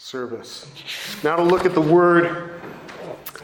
service. Now to look at the word.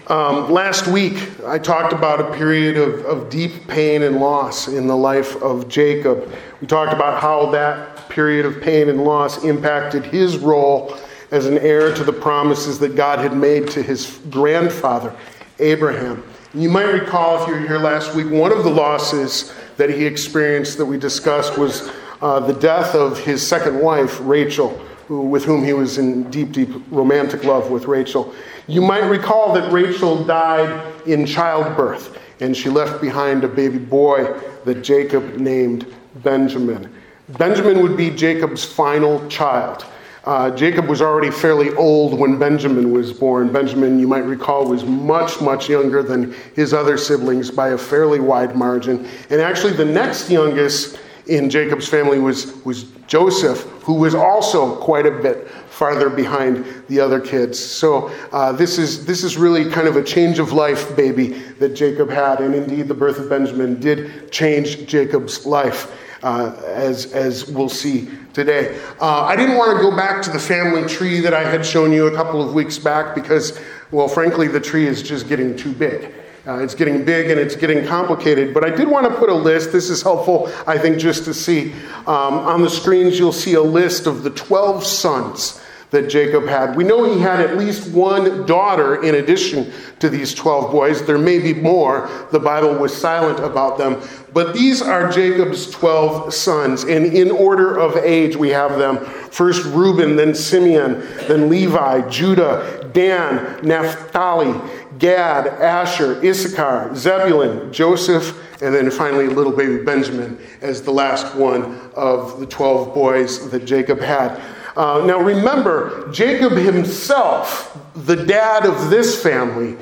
Um, last week, I talked about a period of, of deep pain and loss in the life of Jacob. We talked about how that period of pain and loss impacted his role as an heir to the promises that God had made to his grandfather, Abraham. You might recall, if you were here last week, one of the losses that he experienced that we discussed was uh, the death of his second wife, Rachel who, with whom he was in deep, deep romantic love with Rachel. You might recall that Rachel died in childbirth, and she left behind a baby boy that Jacob named Benjamin. Benjamin would be Jacob's final child. Uh, Jacob was already fairly old when Benjamin was born. Benjamin, you might recall, was much, much younger than his other siblings by a fairly wide margin. And actually, the next youngest in Jacob's family was, was Joseph, who was also quite a bit farther behind the other kids. So uh, this, is, this is really kind of a change of life baby that Jacob had. And indeed, the birth of Benjamin did change Jacob's life. Uh, as, as we'll see today. Uh, I didn't want to go back to the family tree that I had shown you a couple of weeks back because, well, frankly, the tree is just getting too big. Uh, it's getting big and it's getting complicated, but I did want to put a list. This is helpful, I think, just to see. Um, on the screens, you'll see a list of the 12 sons that Jacob had. We know he had at least one daughter in addition to these 12 boys. There may be more. The Bible was silent about them. But these are Jacob's 12 sons. And in order of age, we have them first Reuben, then Simeon, then Levi, Judah, Dan, Naphtali. Gad, Asher, Issachar, Zebulun, Joseph, and then finally little baby Benjamin as the last one of the 12 boys that Jacob had. Uh, now remember, Jacob himself, the dad of this family,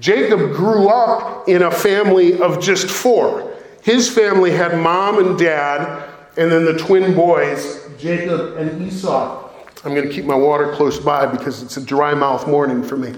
Jacob grew up in a family of just four. His family had mom and dad, and then the twin boys, Jacob and Esau. I'm going to keep my water close by because it's a dry mouth morning for me.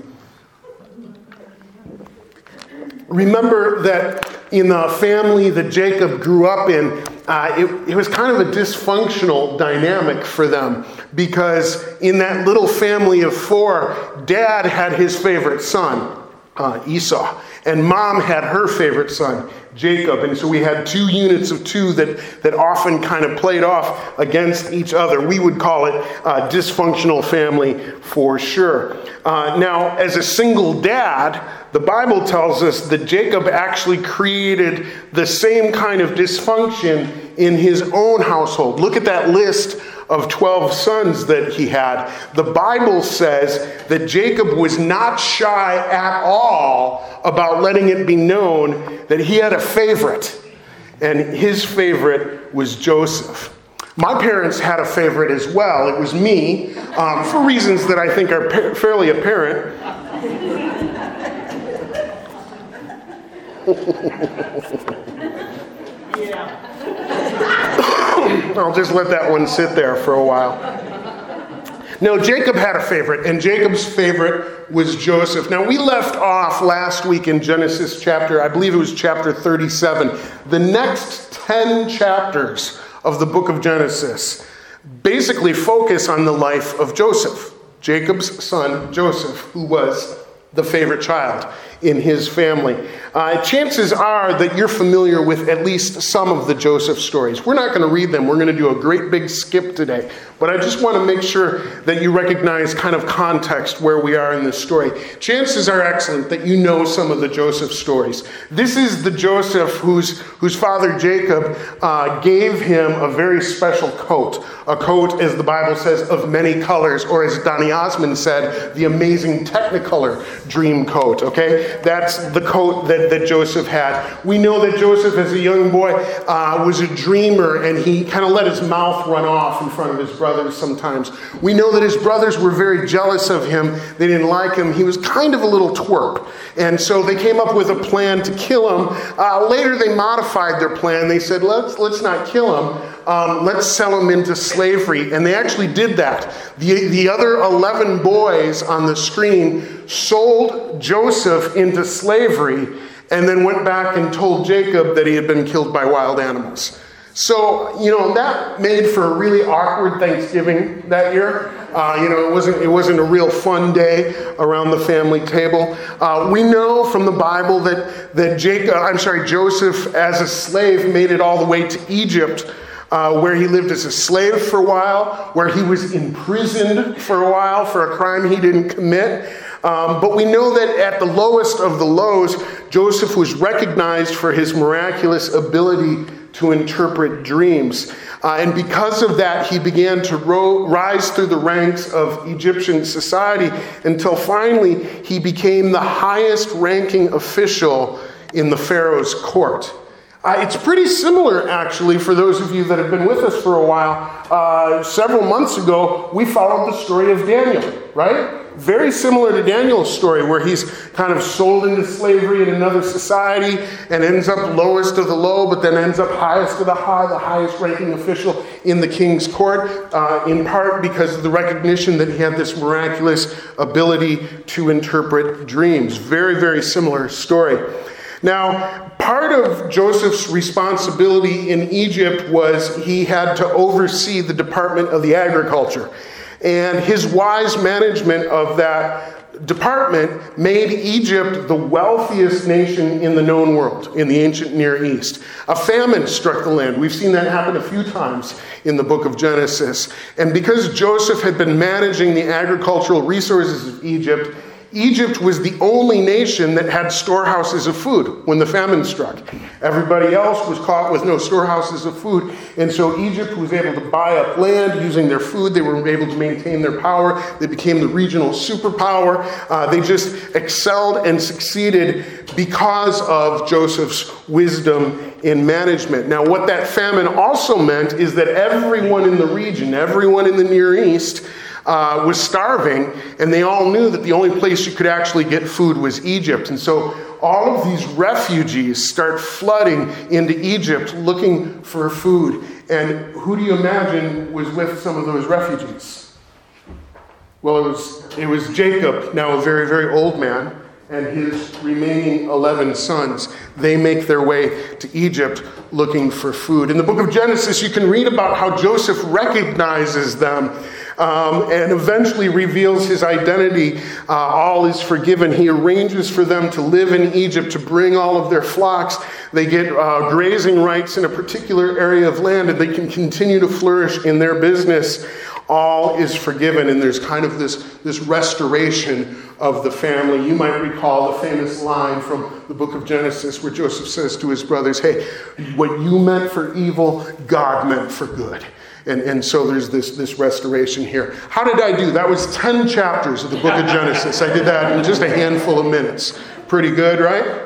Remember that in the family that Jacob grew up in, uh, it, it was kind of a dysfunctional dynamic for them because in that little family of four, dad had his favorite son, uh, Esau, and mom had her favorite son, Jacob. And so we had two units of two that, that often kind of played off against each other. We would call it a dysfunctional family for sure. Uh, now, as a single dad, the Bible tells us that Jacob actually created the same kind of dysfunction in his own household. Look at that list of 12 sons that he had. The Bible says that Jacob was not shy at all about letting it be known that he had a favorite, and his favorite was Joseph. My parents had a favorite as well. It was me, um, for reasons that I think are pa- fairly apparent. yeah. I'll just let that one sit there for a while. No, Jacob had a favorite, and Jacob's favorite was Joseph. Now, we left off last week in Genesis chapter, I believe it was chapter 37. The next 10 chapters of the book of Genesis basically focus on the life of Joseph, Jacob's son, Joseph, who was the favorite child in his family. Uh, chances are that you're familiar with at least some of the Joseph stories. We're not going to read them, we're going to do a great big skip today. But I just want to make sure that you recognize kind of context where we are in this story. Chances are excellent that you know some of the Joseph stories. This is the Joseph whose, whose father Jacob uh, gave him a very special coat. A coat, as the Bible says, of many colors, or as Donny Osmond said, the amazing Technicolor dream coat, okay? That's the coat that, that Joseph had. We know that Joseph, as a young boy, uh, was a dreamer and he kind of let his mouth run off in front of his brothers sometimes. We know that his brothers were very jealous of him. They didn't like him. He was kind of a little twerp. And so they came up with a plan to kill him. Uh, later, they modified their plan. They said, let's, let's not kill him. Um, let's sell him into slavery. And they actually did that. The, the other 11 boys on the screen sold Joseph into slavery and then went back and told Jacob that he had been killed by wild animals. So, you know, that made for a really awkward Thanksgiving that year. Uh, you know, it wasn't, it wasn't a real fun day around the family table. Uh, we know from the Bible that, that Jacob, I'm sorry, Joseph, as a slave, made it all the way to Egypt. Uh, where he lived as a slave for a while, where he was imprisoned for a while for a crime he didn't commit. Um, but we know that at the lowest of the lows, Joseph was recognized for his miraculous ability to interpret dreams. Uh, and because of that, he began to ro- rise through the ranks of Egyptian society until finally he became the highest ranking official in the Pharaoh's court. Uh, it's pretty similar, actually, for those of you that have been with us for a while. Uh, several months ago, we followed the story of Daniel, right? Very similar to Daniel's story, where he's kind of sold into slavery in another society and ends up lowest of the low, but then ends up highest of the high, the highest ranking official in the king's court, uh, in part because of the recognition that he had this miraculous ability to interpret dreams. Very, very similar story. Now, part of Joseph's responsibility in Egypt was he had to oversee the Department of the Agriculture. And his wise management of that department made Egypt the wealthiest nation in the known world, in the ancient Near East. A famine struck the land. We've seen that happen a few times in the book of Genesis. And because Joseph had been managing the agricultural resources of Egypt, Egypt was the only nation that had storehouses of food when the famine struck. Everybody else was caught with no storehouses of food. And so Egypt was able to buy up land using their food. They were able to maintain their power. They became the regional superpower. Uh, they just excelled and succeeded because of Joseph's wisdom in management. Now, what that famine also meant is that everyone in the region, everyone in the Near East, uh, was starving, and they all knew that the only place you could actually get food was Egypt. And so all of these refugees start flooding into Egypt looking for food. And who do you imagine was with some of those refugees? Well, it was, it was Jacob, now a very, very old man, and his remaining 11 sons. They make their way to Egypt looking for food. In the book of Genesis, you can read about how Joseph recognizes them um, and eventually reveals his identity. Uh, all is forgiven. He arranges for them to live in Egypt, to bring all of their flocks. They get uh, grazing rights in a particular area of land, and they can continue to flourish in their business. All is forgiven, and there's kind of this, this restoration of the family. You might recall the famous line from the book of Genesis where Joseph says to his brothers, Hey, what you meant for evil, God meant for good. And, and so there's this, this restoration here. How did I do? That was 10 chapters of the book of Genesis. I did that in just a handful of minutes. Pretty good, right?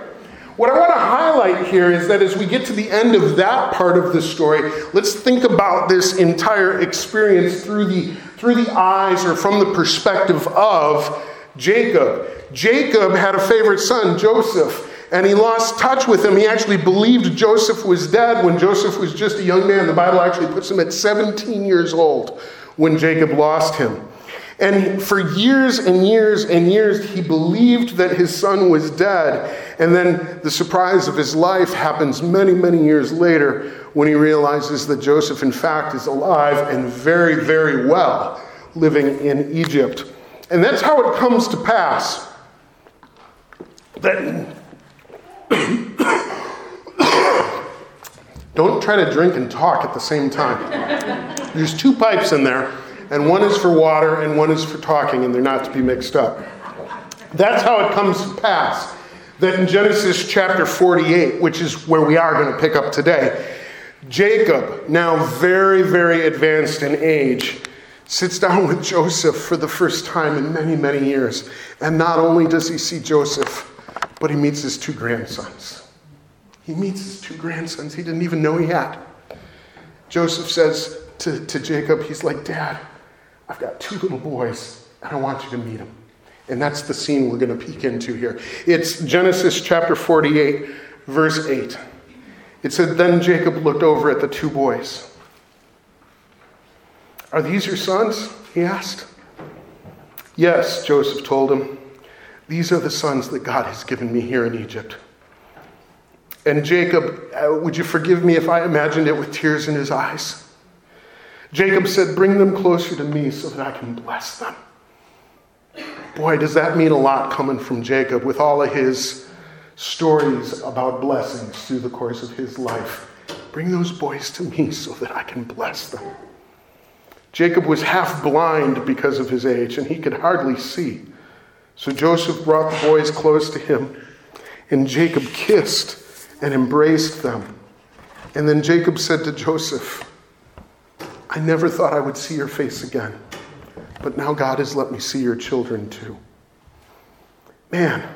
What I want to highlight here is that as we get to the end of that part of the story, let's think about this entire experience through the, through the eyes or from the perspective of Jacob. Jacob had a favorite son, Joseph and he lost touch with him. He actually believed Joseph was dead when Joseph was just a young man. The Bible actually puts him at 17 years old when Jacob lost him. And for years and years and years, he believed that his son was dead. And then the surprise of his life happens many, many years later when he realizes that Joseph, in fact, is alive and very, very well living in Egypt. And that's how it comes to pass that Don't try to drink and talk at the same time. There's two pipes in there, and one is for water and one is for talking, and they're not to be mixed up. That's how it comes to pass that in Genesis chapter 48, which is where we are going to pick up today, Jacob, now very, very advanced in age, sits down with Joseph for the first time in many, many years. And not only does he see Joseph, but he meets his two grandsons. He meets his two grandsons he didn't even know he had. Joseph says to, to Jacob, he's like, Dad, I've got two little boys, and I want you to meet them. And that's the scene we're going to peek into here. It's Genesis chapter 48, verse 8. It said, Then Jacob looked over at the two boys. Are these your sons? He asked. Yes, Joseph told him. These are the sons that God has given me here in Egypt. And Jacob, uh, would you forgive me if I imagined it with tears in his eyes? Jacob said, Bring them closer to me so that I can bless them. Boy, does that mean a lot coming from Jacob with all of his stories about blessings through the course of his life. Bring those boys to me so that I can bless them. Jacob was half blind because of his age, and he could hardly see. So Joseph brought the boys close to him, and Jacob kissed and embraced them. And then Jacob said to Joseph, I never thought I would see your face again, but now God has let me see your children too. Man,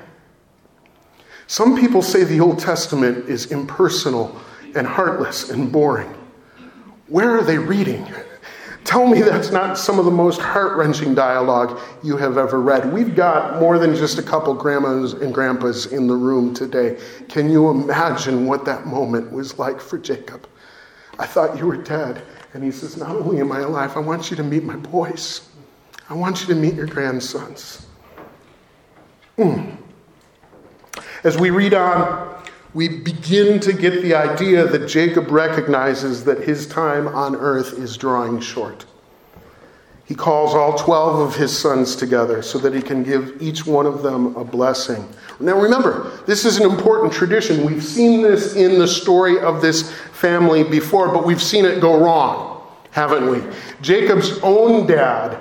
some people say the Old Testament is impersonal and heartless and boring. Where are they reading? Tell me that's not some of the most heart wrenching dialogue you have ever read. We've got more than just a couple grandmas and grandpas in the room today. Can you imagine what that moment was like for Jacob? I thought you were dead. And he says, Not only am I alive, I want you to meet my boys. I want you to meet your grandsons. Mm. As we read on, we begin to get the idea that Jacob recognizes that his time on earth is drawing short. He calls all 12 of his sons together so that he can give each one of them a blessing. Now remember, this is an important tradition. We've seen this in the story of this family before, but we've seen it go wrong, haven't we? Jacob's own dad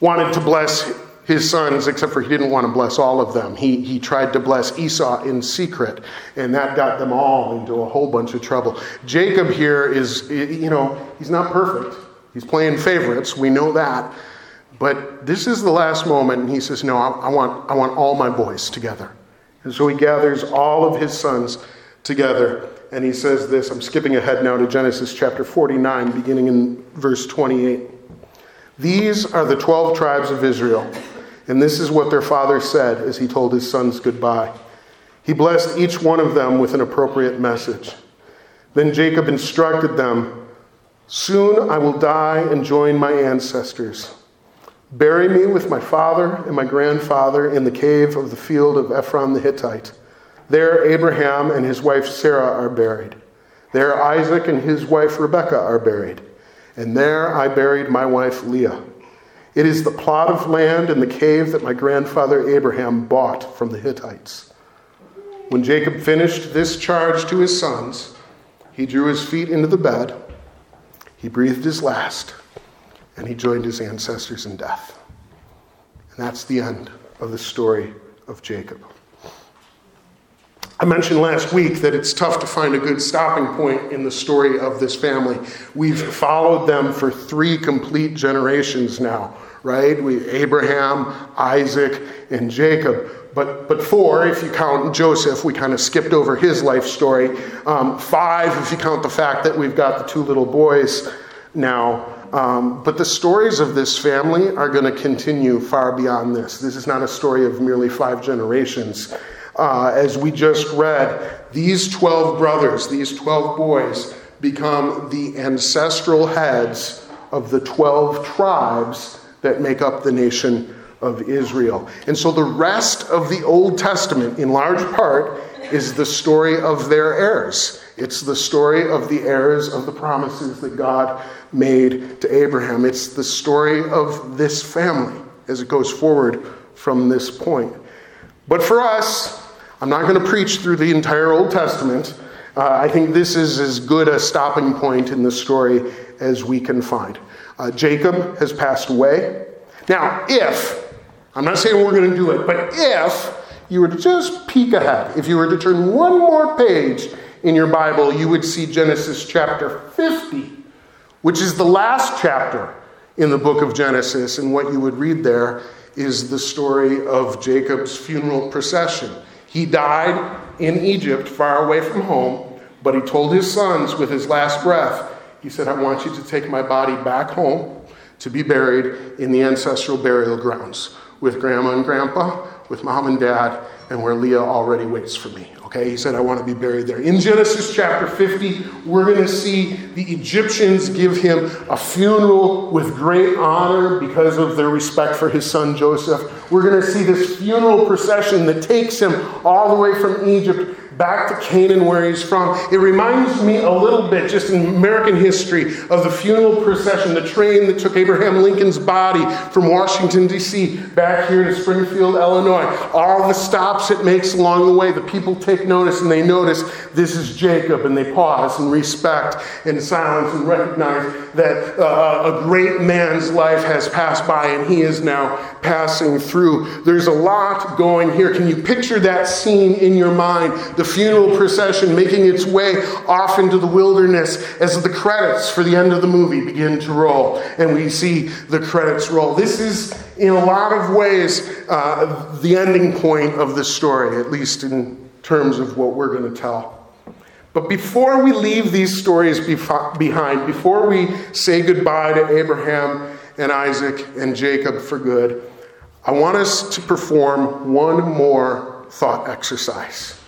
wanted to bless his sons, except for he didn't want to bless all of them. He, he tried to bless Esau in secret, and that got them all into a whole bunch of trouble. Jacob here is, you know, he's not perfect. He's playing favorites. We know that. But this is the last moment, and he says, No, I, I, want, I want all my boys together. And so he gathers all of his sons together, and he says this. I'm skipping ahead now to Genesis chapter 49, beginning in verse 28. These are the 12 tribes of Israel. And this is what their father said as he told his sons goodbye. He blessed each one of them with an appropriate message. Then Jacob instructed them Soon I will die and join my ancestors. Bury me with my father and my grandfather in the cave of the field of Ephron the Hittite. There Abraham and his wife Sarah are buried. There Isaac and his wife Rebekah are buried. And there I buried my wife Leah. It is the plot of land in the cave that my grandfather Abraham bought from the Hittites. When Jacob finished this charge to his sons, he drew his feet into the bed, he breathed his last, and he joined his ancestors in death. And that's the end of the story of Jacob. I mentioned last week that it's tough to find a good stopping point in the story of this family. We've followed them for three complete generations now, right? We Abraham, Isaac, and Jacob. But, but four, if you count Joseph, we kind of skipped over his life story. Um, five, if you count the fact that we've got the two little boys now. Um, but the stories of this family are going to continue far beyond this. This is not a story of merely five generations. Uh, as we just read, these 12 brothers, these 12 boys, become the ancestral heads of the 12 tribes that make up the nation of Israel. And so the rest of the Old Testament, in large part, is the story of their heirs. It's the story of the heirs of the promises that God made to Abraham. It's the story of this family as it goes forward from this point. But for us, I'm not going to preach through the entire Old Testament. Uh, I think this is as good a stopping point in the story as we can find. Uh, Jacob has passed away. Now, if, I'm not saying we're going to do it, but if you were to just peek ahead, if you were to turn one more page in your Bible, you would see Genesis chapter 50, which is the last chapter in the book of Genesis. And what you would read there is the story of Jacob's funeral procession. He died in Egypt, far away from home, but he told his sons with his last breath, he said, I want you to take my body back home to be buried in the ancestral burial grounds with grandma and grandpa, with mom and dad, and where Leah already waits for me. Okay, he said, I want to be buried there. In Genesis chapter 50, we're going to see the Egyptians give him a funeral with great honor because of their respect for his son Joseph. We're going to see this funeral procession that takes him all the way from Egypt back to Canaan, where he's from. It reminds me a little bit, just in American history, of the funeral procession, the train that took Abraham Lincoln's body from Washington, D.C., back here to Springfield, Illinois. All the stops it makes along the way, the people take notice and they notice this is Jacob, and they pause and respect and silence and recognize that uh, a great man's life has passed by and he is now passing through. There's a lot going here. Can you picture that scene in your mind? The the funeral procession making its way off into the wilderness as the credits for the end of the movie begin to roll and we see the credits roll. This is, in a lot of ways, uh, the ending point of the story, at least in terms of what we're going to tell. But before we leave these stories behind, before we say goodbye to Abraham and Isaac and Jacob for good, I want us to perform one more thought exercise.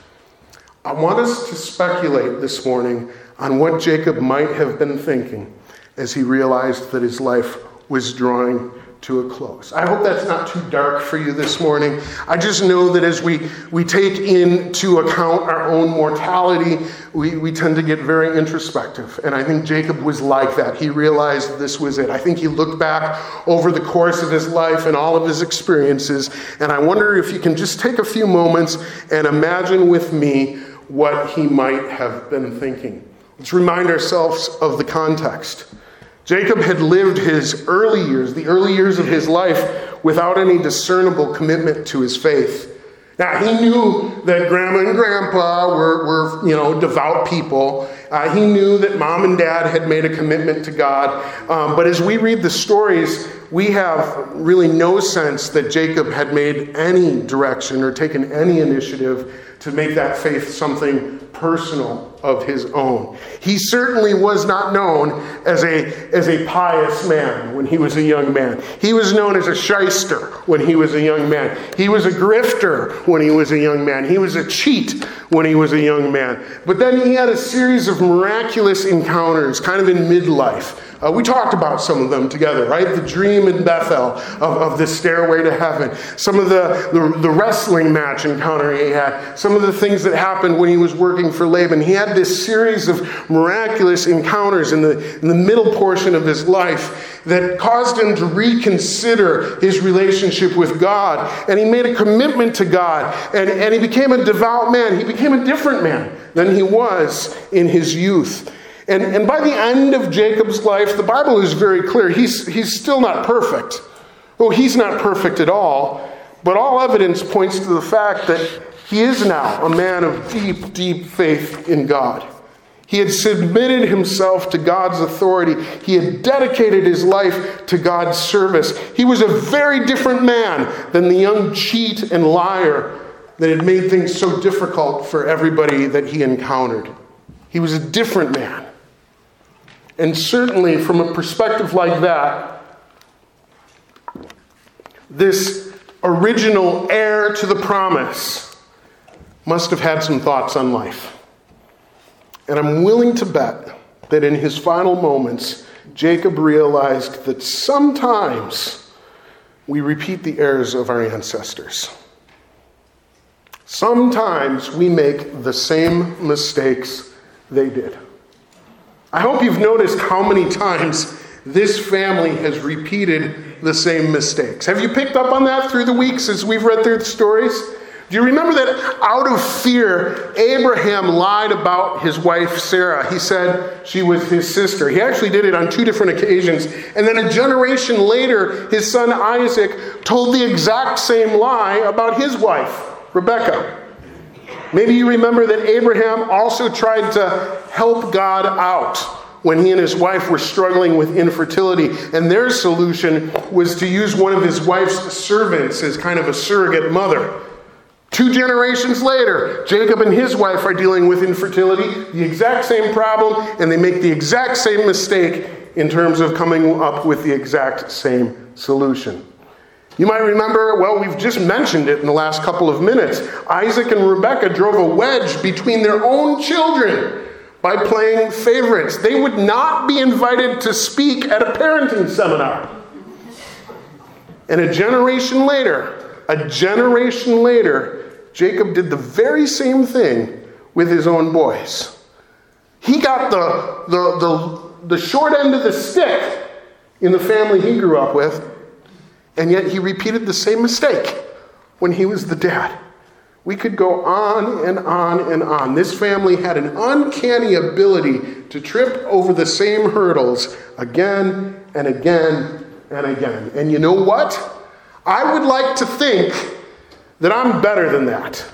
I want us to speculate this morning on what Jacob might have been thinking as he realized that his life was drawing to a close. I hope that's not too dark for you this morning. I just know that as we, we take into account our own mortality, we, we tend to get very introspective. And I think Jacob was like that. He realized this was it. I think he looked back over the course of his life and all of his experiences. And I wonder if you can just take a few moments and imagine with me what he might have been thinking. Let's remind ourselves of the context. Jacob had lived his early years, the early years of his life, without any discernible commitment to his faith. Now, he knew that grandma and grandpa were, were you know, devout people. Uh, he knew that mom and dad had made a commitment to God. Um, but as we read the stories, we have really no sense that Jacob had made any direction or taken any initiative to make that faith something personal of his own. He certainly was not known as a, as a pious man when he was a young man. He was known as a shyster when he was a young man. He was a grifter when he was a young man. He was a cheat when he was a young man. But then he had a series of miraculous encounters kind of in midlife uh, we talked about some of them together, right? The dream in Bethel of, of the stairway to heaven, some of the, the, the, wrestling match encounter he had, some of the things that happened when he was working for Laban. He had this series of miraculous encounters in the, in the middle portion of his life that caused him to reconsider his relationship with God. And he made a commitment to God, and, and he became a devout man. He became a different man than he was in his youth. And, and by the end of Jacob's life, the Bible is very clear. He's, he's still not perfect. Oh, he's not perfect at all, but all evidence points to the fact that he is now a man of deep, deep faith in God. He had submitted himself to God's authority. He had dedicated his life to God's service. He was a very different man than the young cheat and liar that had made things so difficult for everybody that he encountered. He was a different man. And certainly, from a perspective like that, this original heir to the promise must have had some thoughts on life. And I'm willing to bet that in his final moments, Jacob realized that sometimes we repeat the errors of our ancestors. Sometimes we make the same mistakes they did. I hope you've noticed how many times this family has repeated the same mistakes. Have you picked up on that through the weeks as we've read through the stories? Do you remember that out of fear, Abraham lied about his wife Sarah? He said she was his sister. He actually did it on two different occasions. And then a generation later, his son Isaac told the exact same lie about his wife, Rebecca. Maybe you remember that Abraham also tried to help God out when he and his wife were struggling with infertility. And their solution was to use one of his wife's servants as kind of a surrogate mother. Two generations later, Jacob and his wife are dealing with infertility, the exact same problem, and they make the exact same mistake in terms of coming up with the exact same solution. You might remember, well, we've just mentioned it in the last couple of minutes. Isaac and Rebekah drove a wedge between their own children by playing favorites. They would not be invited to speak at a parenting seminar. And a generation later, a generation later, Jacob did the very same thing with his own boys. He got the, the, the, the short end of the stick in the family he grew up with and yet he repeated the same mistake when he was the dad. We could go on and on and on. This family had an uncanny ability to trip over the same hurdles again and again and again. And you know what? I would like to think that I'm better than that.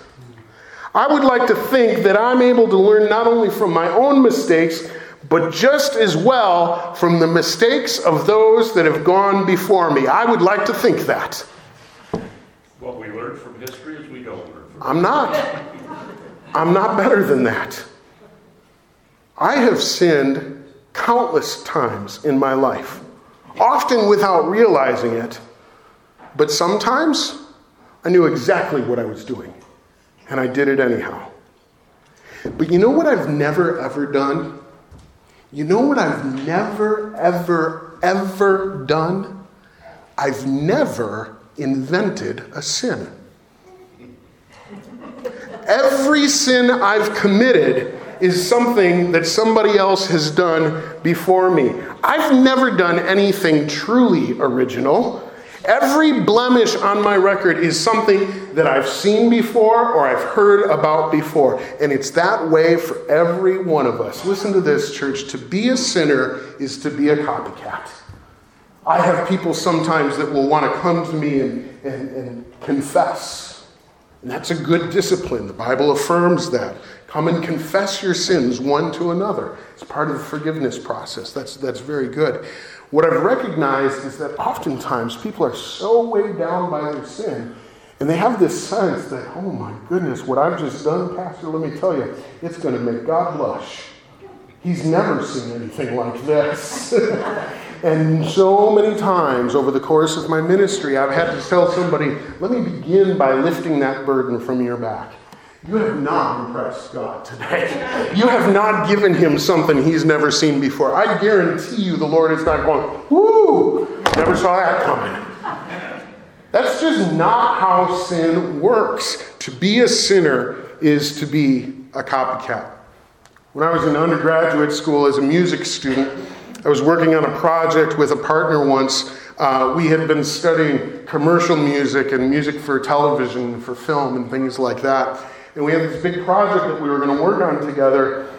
I would like to think that I'm able to learn not only from my own mistakes, but just as well from the mistakes of those that have gone before me. I would like to think that. What we learn from history is we don't learn from I'm not. I'm not better than that. I have sinned countless times in my life, often without realizing it, but sometimes I knew exactly what I was doing, and I did it anyhow. But you know what I've never ever done? You know what I've never, ever, ever done? I've never invented a sin. Every sin I've committed is something that somebody else has done before me. I've never done anything truly original. Every blemish on my record is something that I've seen before or I've heard about before. And it's that way for every one of us. Listen to this, church. To be a sinner is to be a copycat. I have people sometimes that will want to come to me and, and, and confess. And that's a good discipline. The Bible affirms that. Come and confess your sins one to another. It's part of the forgiveness process. That's, that's very good. What I've recognized is that oftentimes people are so weighed down by their sin, and they have this sense that, oh my goodness, what I've just done, Pastor, let me tell you, it's going to make God blush. He's never seen anything like this. and so many times over the course of my ministry, I've had to tell somebody, let me begin by lifting that burden from your back. You have not impressed God today. You have not given him something he's never seen before. I guarantee you the Lord is not going, whoo, never saw that coming. That's just not how sin works. To be a sinner is to be a copycat. When I was in undergraduate school as a music student, I was working on a project with a partner once. Uh, we had been studying commercial music and music for television, for film, and things like that. And we had this big project that we were going to work on together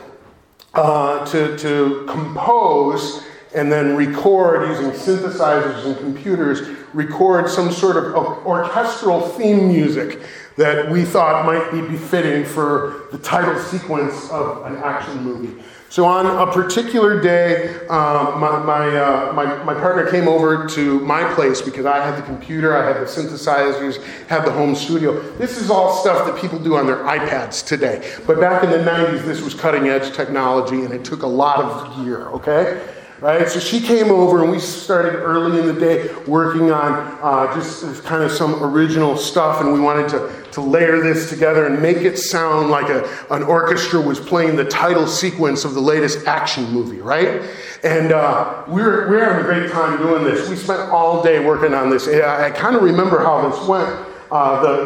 uh, to, to compose and then record using synthesizers and computers, record some sort of orchestral theme music that we thought might be befitting for the title sequence of an action movie. So on a particular day, um, my, my, uh, my, my, partner came over to my place because I had the computer, I had the synthesizers, had the home studio. This is all stuff that people do on their iPads today. But back in the 90s, this was cutting edge technology and it took a lot of gear, okay? Right? So she came over and we started early in the day working on uh, just kind of some original stuff, and we wanted to, to layer this together and make it sound like a, an orchestra was playing the title sequence of the latest action movie, right? And uh, we, were, we were having a great time doing this. We spent all day working on this. I, I kind of remember how this went. Uh, the,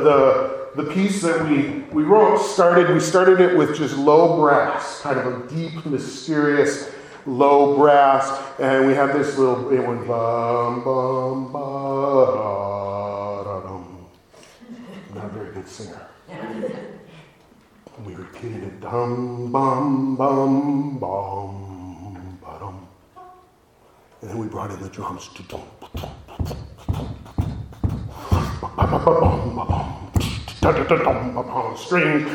the, the piece that we, we wrote started, we started it with just low brass, kind of a deep, mysterious, low brass, and we have this little, it went bum, bum, ba, da, dum. Not a very good singer. We repeated it, dum, bum, bum, bum, ba, dum. And then we brought in the drums, dum, dum, dum, dum, dum, dum, strings,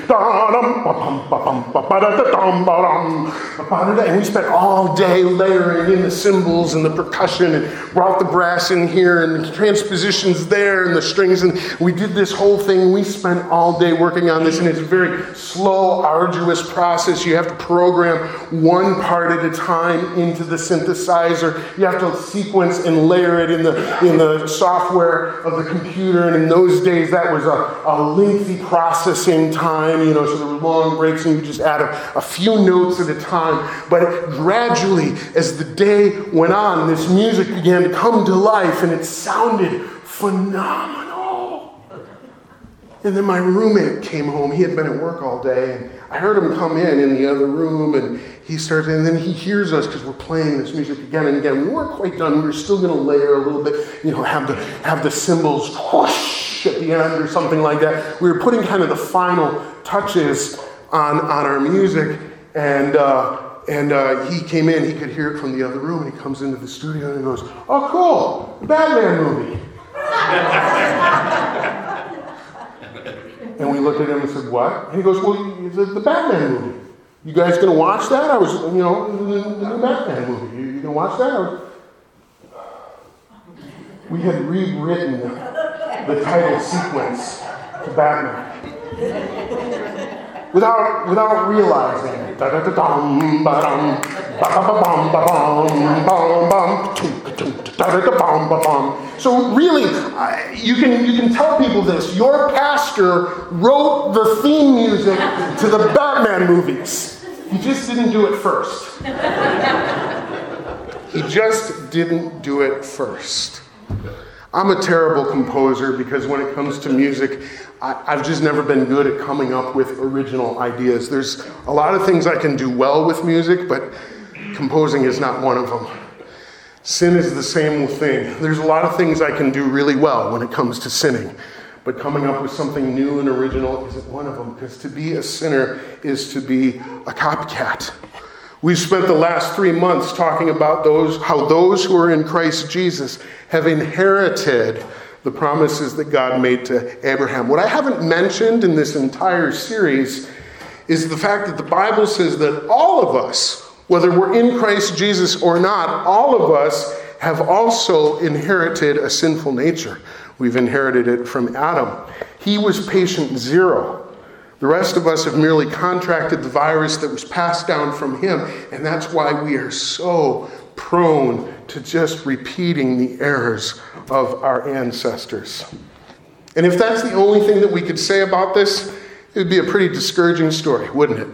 and we spent all day layering in the cymbals and the percussion and brought the brass in here and the transpositions there and the strings, and we did this whole thing. We spent all day working on this, and it's a very slow, arduous process. You have to program one part at a time into the synthesizer. You have to sequence and layer it in the in the software of the computer, and in those days that was a, a lengthy processing time, you know, so there were long breaks and you just add a, a few notes at a time. But gradually, as the day went on, this music began to come to life and it sounded phenomenal. And then my roommate came home. He had been at work all day, and I heard him come in in the other room, and he starts, and then he hears us because we're playing this music again and again. We weren't quite done. We were still going to layer a little bit, you know, have the have the cymbals whoosh at the end or something like that. We were putting kind of the final touches on on our music, and. Uh, and uh, he came in, he could hear it from the other room, and he comes into the studio and he goes, Oh, cool, the Batman movie. and we looked at him and said, What? And he goes, Well, the, Batman movie. You guys gonna watch that? I was, you know, the, the Batman movie. You, you gonna watch that? We had rewritten the title sequence to Batman without without realizing it. So really, you can you can tell people this. Your pastor wrote the theme music to the Batman movies. He just didn't do it first. He just didn't do it first. I'm a terrible composer because when it comes to music, I, have just never been good at coming up with original ideas. There's a lot of things I can do well with music, but composing is not one of them. Sin is the same thing. There's a lot of things I can do really well when it comes to sinning, but coming up with something new and original isn't one of them, because to be a sinner is to be a copycat. We've spent the last three months talking about those, how those who are in Christ Jesus have inherited the promises that God made to Abraham. What I haven't mentioned in this entire series is the fact that the Bible says that all of us, whether we're in Christ Jesus or not, all of us have also inherited a sinful nature. We've inherited it from Adam. He was patient zero. The rest of us have merely contracted the virus that was passed down from him, and that's why we are so prone to just repeating the errors of our ancestors. And if that's the only thing that we could say about this, it would be a pretty discouraging story, wouldn't it?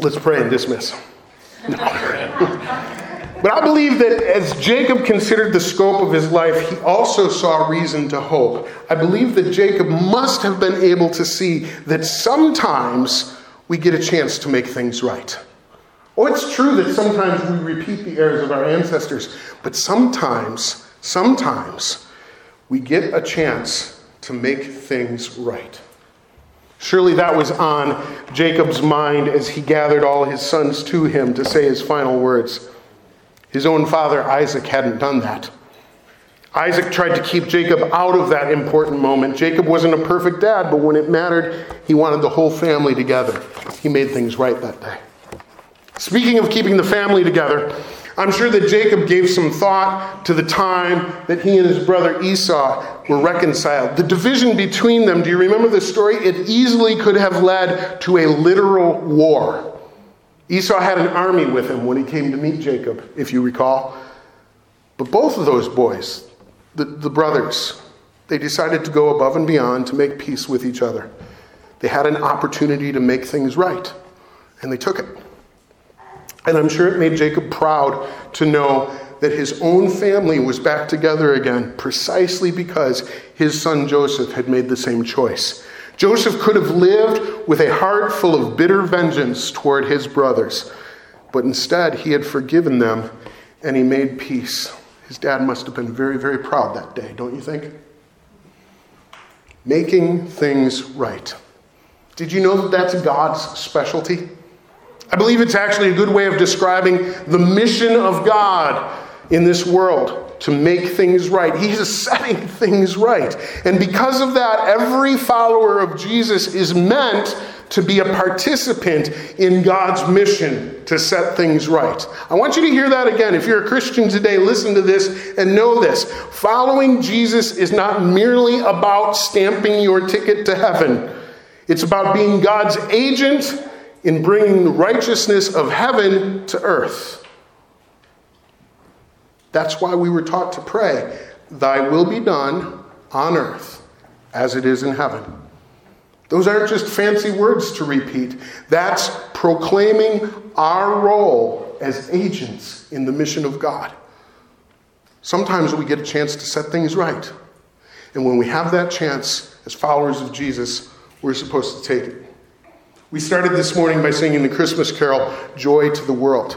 Let's pray and dismiss. No. But I believe that as Jacob considered the scope of his life, he also saw reason to hope. I believe that Jacob must have been able to see that sometimes we get a chance to make things right. Oh, it's true that sometimes we repeat the errors of our ancestors, but sometimes, sometimes, we get a chance to make things right. Surely that was on Jacob's mind as he gathered all his sons to him to say his final words. His own father, Isaac, hadn't done that. Isaac tried to keep Jacob out of that important moment. Jacob wasn't a perfect dad, but when it mattered, he wanted the whole family together. He made things right that day. Speaking of keeping the family together, I'm sure that Jacob gave some thought to the time that he and his brother Esau were reconciled. The division between them, do you remember the story? It easily could have led to a literal war. Esau had an army with him when he came to meet Jacob, if you recall. But both of those boys, the, the brothers, they decided to go above and beyond to make peace with each other. They had an opportunity to make things right, and they took it. And I'm sure it made Jacob proud to know that his own family was back together again precisely because his son Joseph had made the same choice. Joseph could have lived with a heart full of bitter vengeance toward his brothers, but instead he had forgiven them and he made peace. His dad must have been very, very proud that day, don't you think? Making things right. Did you know that that's God's specialty? I believe it's actually a good way of describing the mission of God in this world. To make things right. He is setting things right. And because of that, every follower of Jesus is meant to be a participant in God's mission to set things right. I want you to hear that again. If you're a Christian today, listen to this and know this. Following Jesus is not merely about stamping your ticket to heaven, it's about being God's agent in bringing the righteousness of heaven to earth. That's why we were taught to pray, Thy will be done on earth as it is in heaven. Those aren't just fancy words to repeat. That's proclaiming our role as agents in the mission of God. Sometimes we get a chance to set things right. And when we have that chance, as followers of Jesus, we're supposed to take it. We started this morning by singing the Christmas carol, Joy to the World.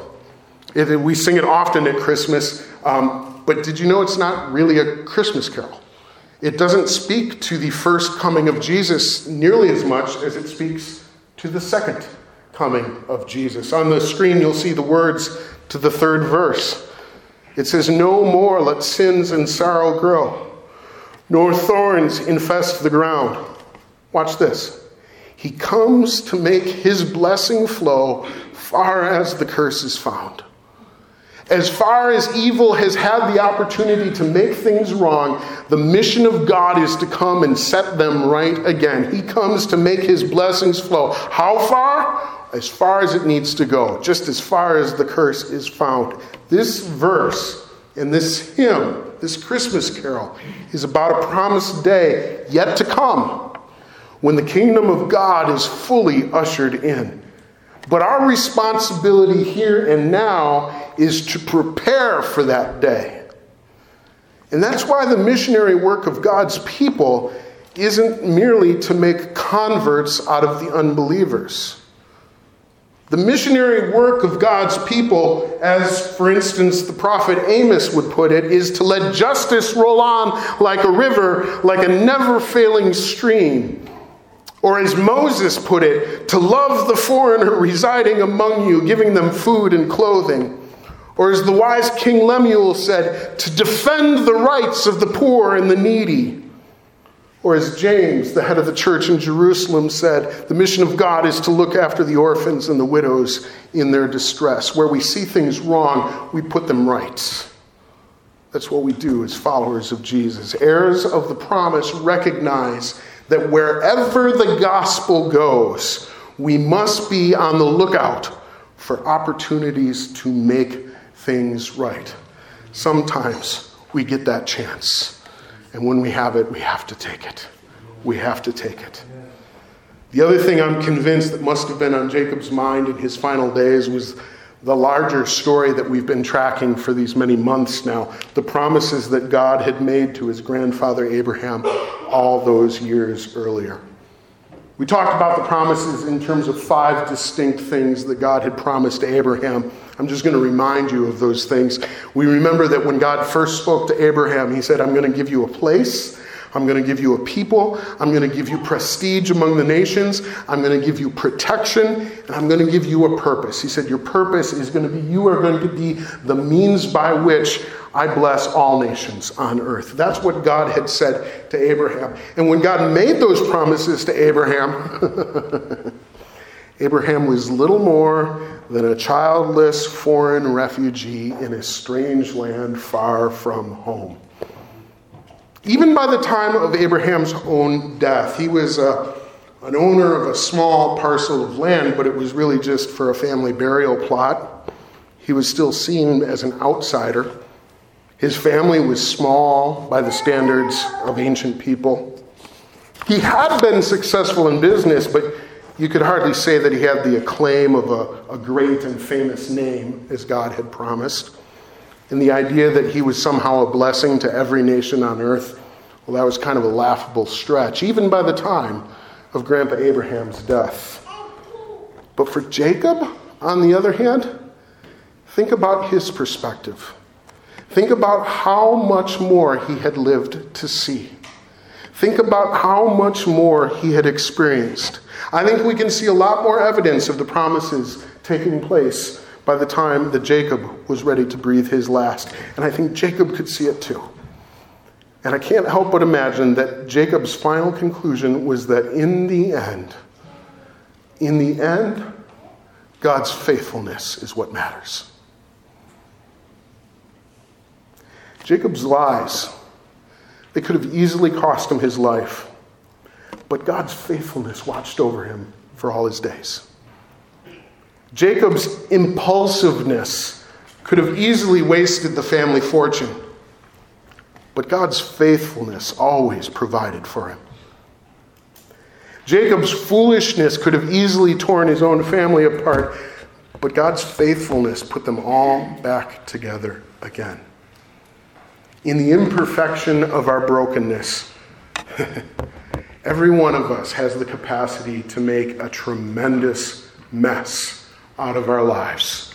We sing it often at Christmas, um, but did you know it's not really a Christmas carol? It doesn't speak to the first coming of Jesus nearly as much as it speaks to the second coming of Jesus. On the screen, you'll see the words to the third verse. It says, No more let sins and sorrow grow, nor thorns infest the ground. Watch this. He comes to make his blessing flow far as the curse is found. As far as evil has had the opportunity to make things wrong, the mission of God is to come and set them right again. He comes to make his blessings flow. How far? As far as it needs to go, just as far as the curse is found. This verse and this hymn, this Christmas carol, is about a promised day yet to come when the kingdom of God is fully ushered in. But our responsibility here and now is to prepare for that day. And that's why the missionary work of God's people isn't merely to make converts out of the unbelievers. The missionary work of God's people, as for instance the prophet Amos would put it, is to let justice roll on like a river, like a never failing stream or as Moses put it, to love the foreigner residing among you, giving them food and clothing. Or as the wise King Lemuel said, to defend the rights of the poor and the needy. Or as James, the head of the church in Jerusalem, said, the mission of God is to look after the orphans and the widows in their distress. Where we see things wrong, we put them right. That's what we do as followers of Jesus. Heirs of the promise recognize that wherever the gospel goes, we must be on the lookout for opportunities to make things right. Sometimes we get that chance, and when we have it, we have to take it. We have to take it. The other thing I'm convinced that must have been on Jacob's mind in his final days was the larger story that we've been tracking for these many months now, the promises that God had made to his grandfather Abraham all those years earlier. We talked about the promises in terms of five distinct things that God had promised Abraham. I'm just going to remind you of those things. We remember that when God first spoke to Abraham, he said, I'm going to give you a place. I'm going to give you a people. I'm going to give you prestige among the nations. I'm going to give you protection. And I'm going to give you a purpose. He said, Your purpose is going to be you are going to be the means by which I bless all nations on earth. That's what God had said to Abraham. And when God made those promises to Abraham, Abraham was little more than a childless foreign refugee in a strange land far from home. Even by the time of Abraham's own death, he was a, uh, an owner of a small parcel of land, but it was really just for a family burial plot. He was still seen as an outsider. His family was small by the standards of ancient people. He had been successful in business, but you could hardly say that he had the acclaim of a, a great and famous name as God had promised. And the idea that he was somehow a blessing to every nation on earth, well, that was kind of a laughable stretch, even by the time of Grandpa Abraham's death. But for Jacob, on the other hand, think about his perspective. Think about how much more he had lived to see. Think about how much more he had experienced. I think we can see a lot more evidence of the promises taking place by the time that Jacob was ready to breathe his last. And I think Jacob could see it too. And I can't help but imagine that Jacob's final conclusion was that in the end, in the end, God's faithfulness is what matters. Jacob's lies, they could have easily cost him his life, but God's faithfulness watched over him for all his days. Jacob's impulsiveness could have easily wasted the family fortune, but God's faithfulness always provided for him. Jacob's foolishness could have easily torn his own family apart, but God's faithfulness put them all back together again. In the imperfection of our brokenness, every one of us has the capacity to make a tremendous mess out of our lives.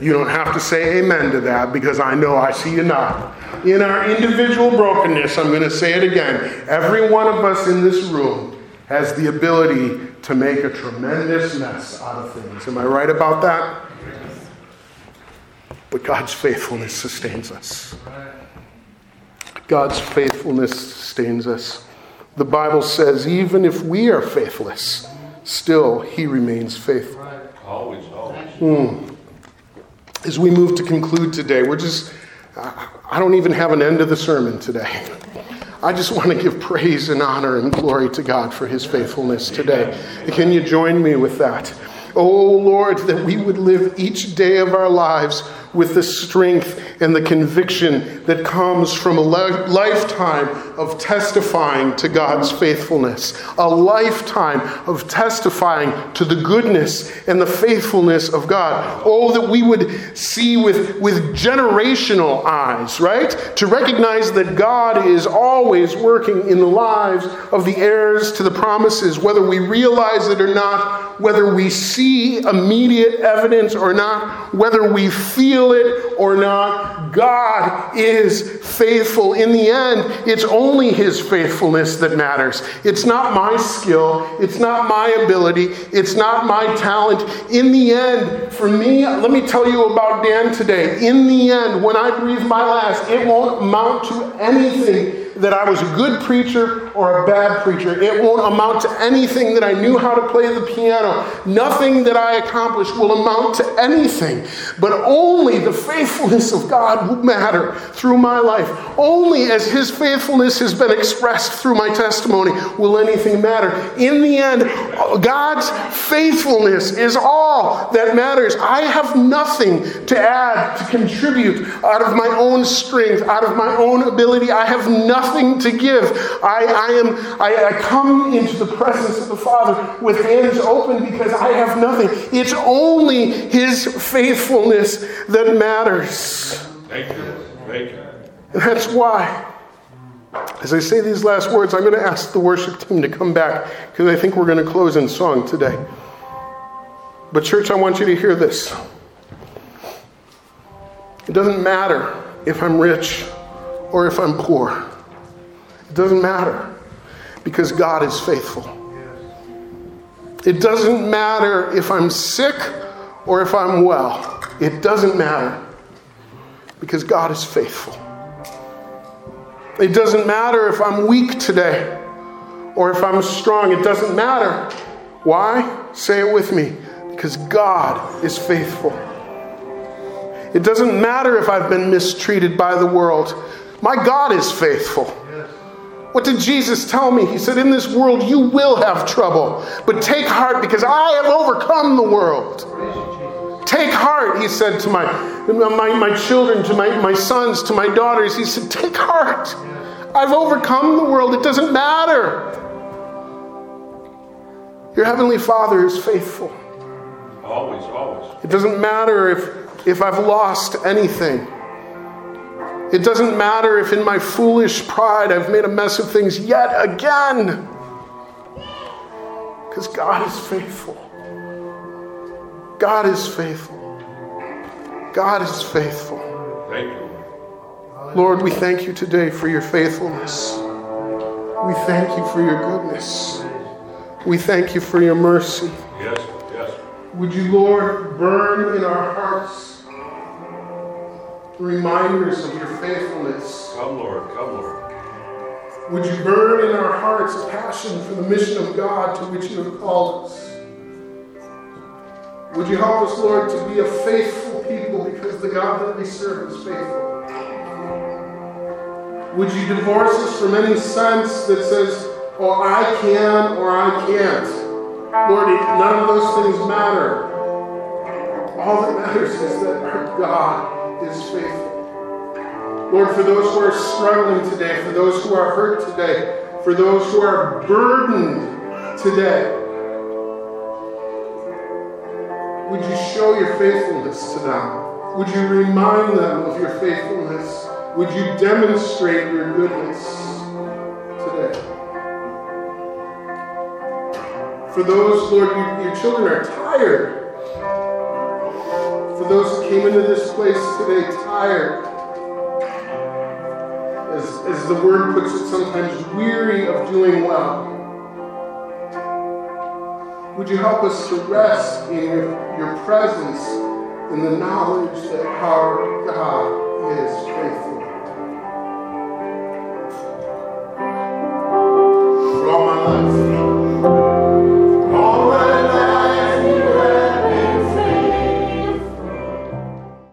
You don't have to say amen to that because I know I see you nod. In our individual brokenness, I'm going to say it again. Every one of us in this room has the ability to make a tremendous mess out of things. Am I right about that? But God's faithfulness sustains us. God's faithfulness sustains us. The Bible says, even if we are faithless, still He remains faithful. Always, always. Mm. As we move to conclude today, we're just, I don't even have an end to the sermon today. I just want to give praise and honor and glory to God for his faithfulness today. Can you join me with that? Oh Lord, that we would live each day of our lives with the strength and the conviction that comes from a lifetime of testifying to God's faithfulness, a lifetime of testifying to the goodness and the faithfulness of God. Oh, that we would see with, with generational eyes, right? To recognize that God is always working in the lives of the heirs to the promises, whether we realize it or not, whether we see immediate evidence or not, whether we feel feel it or not, God is faithful. In the end, it's only His faithfulness that matters. It's not my skill, it's not my ability, it's not my talent. In the end, for me, let me tell you about Dan today. In the end, when I breathe my last, it won't amount to anything that I was a good preacher or a bad preacher. It won't amount to anything that I knew how to play the piano. Nothing that I accomplished will amount to anything. But only the faithfulness of God will matter through my life. Only as His faithfulness has been expressed through my testimony will anything matter. In the end, God's faithfulness is all that matters. I have nothing to add, to contribute out of my own strength, out of my own ability. I have nothing nothing to give. I, I am I, I come into the presence of the Father with hands open because I have nothing. It's only His faithfulness that matters. Thank you. Thank you. And that's why. As I say these last words, I'm going to ask the worship team to come back because I think we're going to close in song today. But, church, I want you to hear this. It doesn't matter if I'm rich or if I'm poor. It doesn't matter because God is faithful. It doesn't matter if I'm sick or if I'm well. It doesn't matter because God is faithful. It doesn't matter if I'm weak today or if I'm strong. It doesn't matter. Why? Say it with me. Because God is faithful. It doesn't matter if I've been mistreated by the world. My God is faithful. What did Jesus tell me? He said, In this world you will have trouble, but take heart because I have overcome the world. Take heart, he said to my, my, my children, to my, my sons, to my daughters. He said, Take heart. I've overcome the world. It doesn't matter. Your Heavenly Father is faithful. Always, always. It doesn't matter if, if I've lost anything. It doesn't matter if in my foolish pride I've made a mess of things yet again. Because God is faithful. God is faithful. God is faithful. Thank you. Lord, we thank you today for your faithfulness. We thank you for your goodness. We thank you for your mercy. Yes, yes. Would you, Lord, burn in our hearts reminders of your faithfulness? Come, Lord, come, Lord. Would you burn in our hearts a passion for the mission of God to which you have called us? Would you help us, Lord, to be a faithful people because the God that we serve is faithful? Would you divorce us from any sense that says, oh, I can or I can't? Lord, none of those things matter. All that matters is that our God is faithful. Lord, for those who are struggling today, for those who are hurt today, for those who are burdened today, would you show your faithfulness to them? Would you remind them of your faithfulness? Would you demonstrate your goodness today? For those, Lord, you, your children are tired for those who came into this place today tired, as, as the word puts it sometimes, weary of doing well. Would you help us to rest in your, your presence in the knowledge that our God is faithful? For all my life.